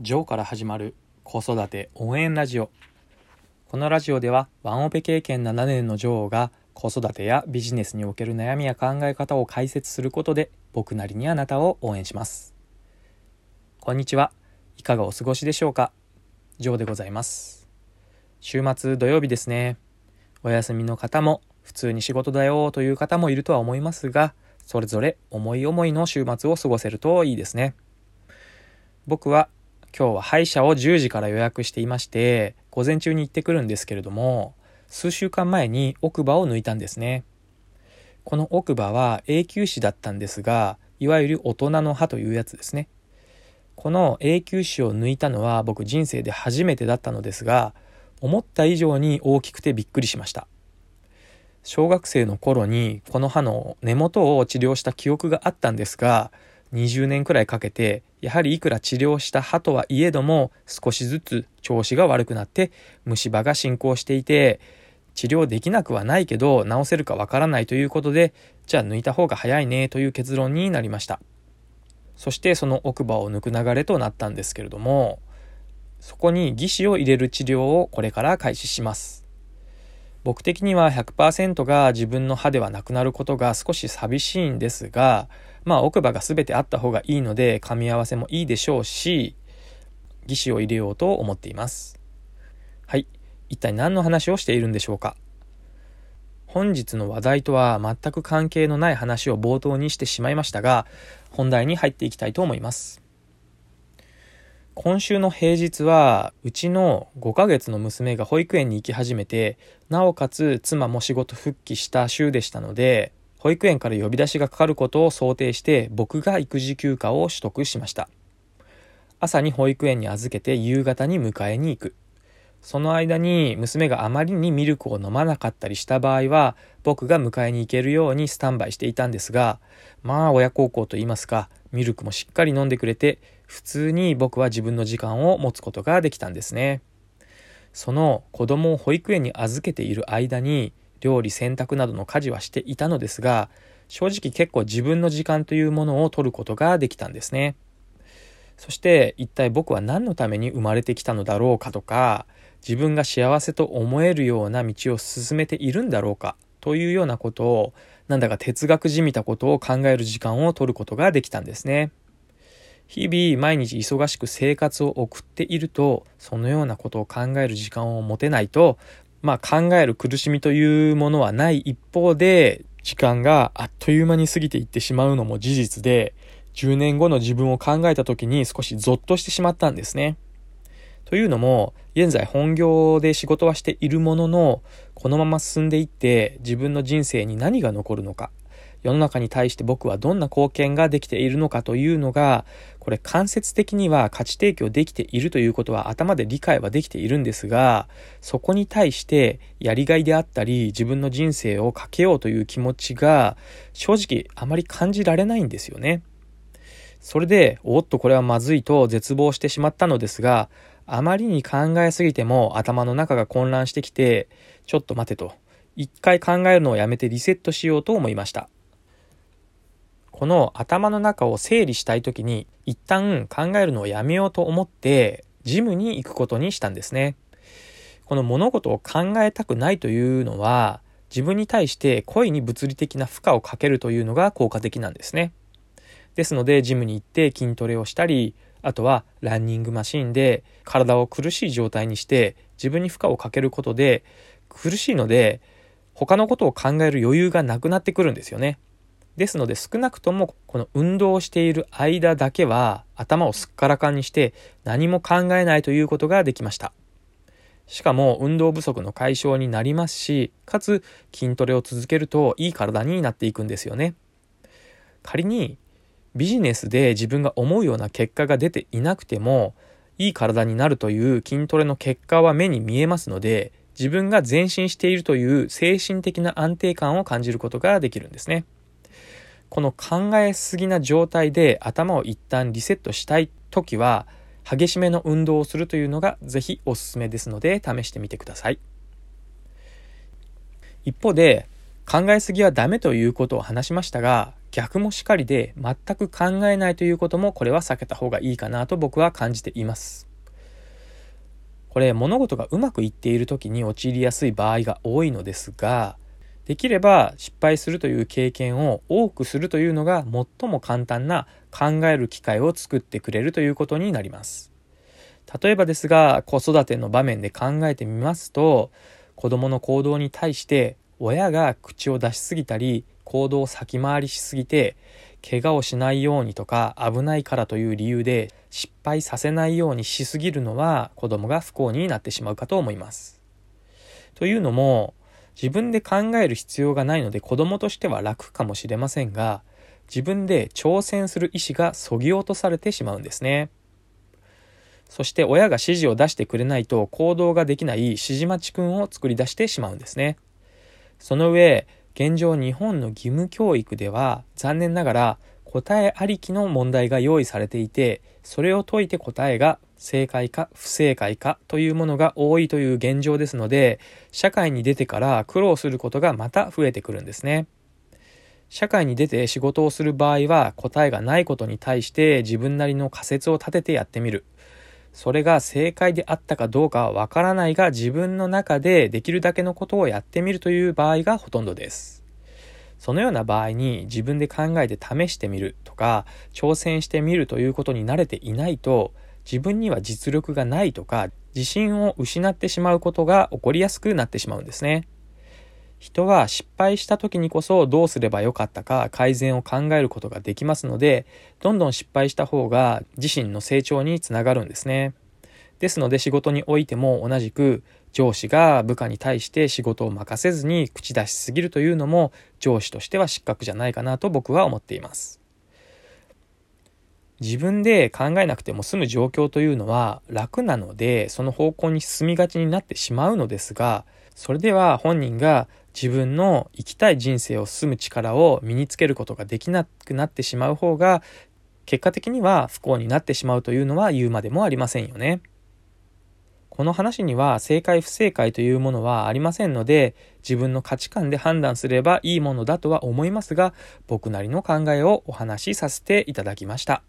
ジョーから始まる子育て応援ラジオ。このラジオではワンオペ経験7年のジョーが子育てやビジネスにおける悩みや考え方を解説することで僕なりにあなたを応援します。こんにちは。いかがお過ごしでしょうか？ジョーでございます。週末土曜日ですね。お休みの方も普通に仕事だよという方もいるとは思いますがそれぞれ思い思いの週末を過ごせるといいですね。僕は今日は歯医者を10時から予約していまして、午前中に行ってくるんですけれども、数週間前に奥歯を抜いたんですね。この奥歯は永久歯だったんですが、いわゆる大人の歯というやつですね。この永久歯を抜いたのは僕人生で初めてだったのですが、思った以上に大きくてびっくりしました。小学生の頃にこの歯の根元を治療した記憶があったんですが、20年くらいかけてやはりいくら治療した歯とはいえども少しずつ調子が悪くなって虫歯が進行していて治療できなくはないけど治せるかわからないということでじゃあ抜いた方が早いねという結論になりました。そしてその奥歯を抜く流れとなったんですけれどもそこに義歯を入れる治療をこれから開始します。僕的には100%が自分の歯ではなくなることが少し寂しいんですが、まあ奥歯が全てあった方がいいので噛み合わせもいいでしょうし、義歯を入れようと思っています。はい。一体何の話をしているんでしょうか本日の話題とは全く関係のない話を冒頭にしてしまいましたが、本題に入っていきたいと思います。今週の平日は、うちの5ヶ月の娘が保育園に行き始めて、なおかつ妻も仕事復帰した週でしたので、保育園から呼び出しがかかることを想定して僕が育児休暇を取得しました。朝に保育園に預けて夕方に迎えに行く。その間に娘があまりにミルクを飲まなかったりした場合は僕が迎えに行けるようにスタンバイしていたんですがまあ親孝行と言いますかミルクもしっかり飲んでくれて普通に僕は自分の時間を持つことができたんですねその子供を保育園に預けている間に料理洗濯などの家事はしていたのですが正直結構自分の時間というものを取ることができたんですねそして一体僕は何のために生まれてきたのだろうかとか自分が幸せと思えるような道を進めているんだろうかというようなことをなんだか哲学じみたことを考える時間を取ることができたんですね。日々毎日忙しく生活を送っているとそのようなことを考える時間を持てないとまあ考える苦しみというものはない一方で時間があっという間に過ぎていってしまうのも事実で10年後の自分を考えた時に少しゾッとしてしまったんですね。というのも、現在本業で仕事はしているものの、このまま進んでいって自分の人生に何が残るのか、世の中に対して僕はどんな貢献ができているのかというのが、これ間接的には価値提供できているということは頭で理解はできているんですが、そこに対してやりがいであったり、自分の人生をかけようという気持ちが、正直あまり感じられないんですよね。それで、おっとこれはまずいと絶望してしまったのですが、あまりに考えすぎても頭の中が混乱してきて、ちょっと待てと。一回考えるのをやめてリセットしようと思いました。この頭の中を整理したい時に一旦考えるのをやめようと思ってジムに行くことにしたんですね。この物事を考えたくないというのは自分に対して故意に物理的な負荷をかけるというのが効果的なんですね。ですのでジムに行って筋トレをしたりあとはランニングマシンで体を苦しい状態にして自分に負荷をかけることで苦しいので他のことを考える余裕がなくなってくるんですよね。ですので少なくともこの運動をしている間だけは頭をすっからかんにして何も考えないということができました。しかも運動不足の解消になりますし、かつ筋トレを続けるといい体になっていくんですよね。仮にビジネスで自分が思うような結果が出ていなくても、いい体になるという筋トレの結果は目に見えますので、自分が前進しているという精神的な安定感を感じることができるんですね。この考えすぎな状態で頭を一旦リセットしたい時は、激しめの運動をするというのがぜひおすすめですので試してみてください。一方で、考えすぎはダメということを話しましたが、逆もしかりで全く考えないということもこれは避けた方がいいかなと僕は感じています。これ物事がうまくいっている時に陥りやすい場合が多いのですができれば失敗するという経験を多くするというのが最も簡単な考える機会を作ってくれるということになります。例えばですが子育ての場面で考えてみますと子供の行動に対して親が口を出しすぎたり行動を先回りしすぎて怪我をしないようにとか危ないからという理由で失敗させないようにしすぎるのは子供が不幸になってしまうかと思います。というのも自分で考える必要がないので子供としては楽かもしれませんが自分で挑戦する意思がそぎ落とされてしまうんですね。そして親が指示を出してくれないと行動ができない指示待ちくんを作り出してしまうんですね。その上、現状日本の義務教育では残念ながら答えありきの問題が用意されていて、それを解いて答えが正解か不正解かというものが多いという現状ですので、社会に出てから苦労することがまた増えてくるんですね。社会に出て仕事をする場合は答えがないことに対して自分なりの仮説を立ててやってみる。それが正解であったかどうかはわからないが自分の中でできるだけのことをやってみるという場合がほとんどです。そのような場合に自分で考えて試してみるとか挑戦してみるということに慣れていないと自分には実力がないとか自信を失ってしまうことが起こりやすくなってしまうんですね。人は失敗した時にこそどうすればよかったか改善を考えることができますので、どんどん失敗した方が自身の成長につながるんですね。ですので仕事においても同じく上司が部下に対して仕事を任せずに口出しすぎるというのも上司としては失格じゃないかなと僕は思っています。自分で考えなくても済む状況というのは楽なのでその方向に進みがちになってしまうのですがそれでは本人が自分の生きたい人生を進む力を身につけることができなくなってしまう方が結果的には不幸になってしまうというのは言うまでもありませんよね。この話には正解不正解というものはありませんので自分の価値観で判断すればいいものだとは思いますが僕なりの考えをお話しさせていただきました。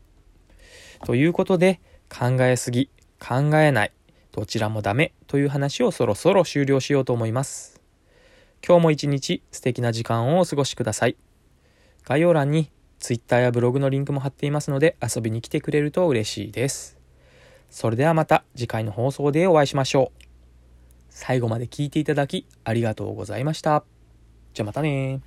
ということで考えすぎ考えないどちらもダメという話をそろそろ終了しようと思います。今日も一日素敵な時間をお過ごしください。概要欄に Twitter やブログのリンクも貼っていますので遊びに来てくれると嬉しいです。それではまた次回の放送でお会いしましょう。最後まで聞いていただきありがとうございました。じゃあまたね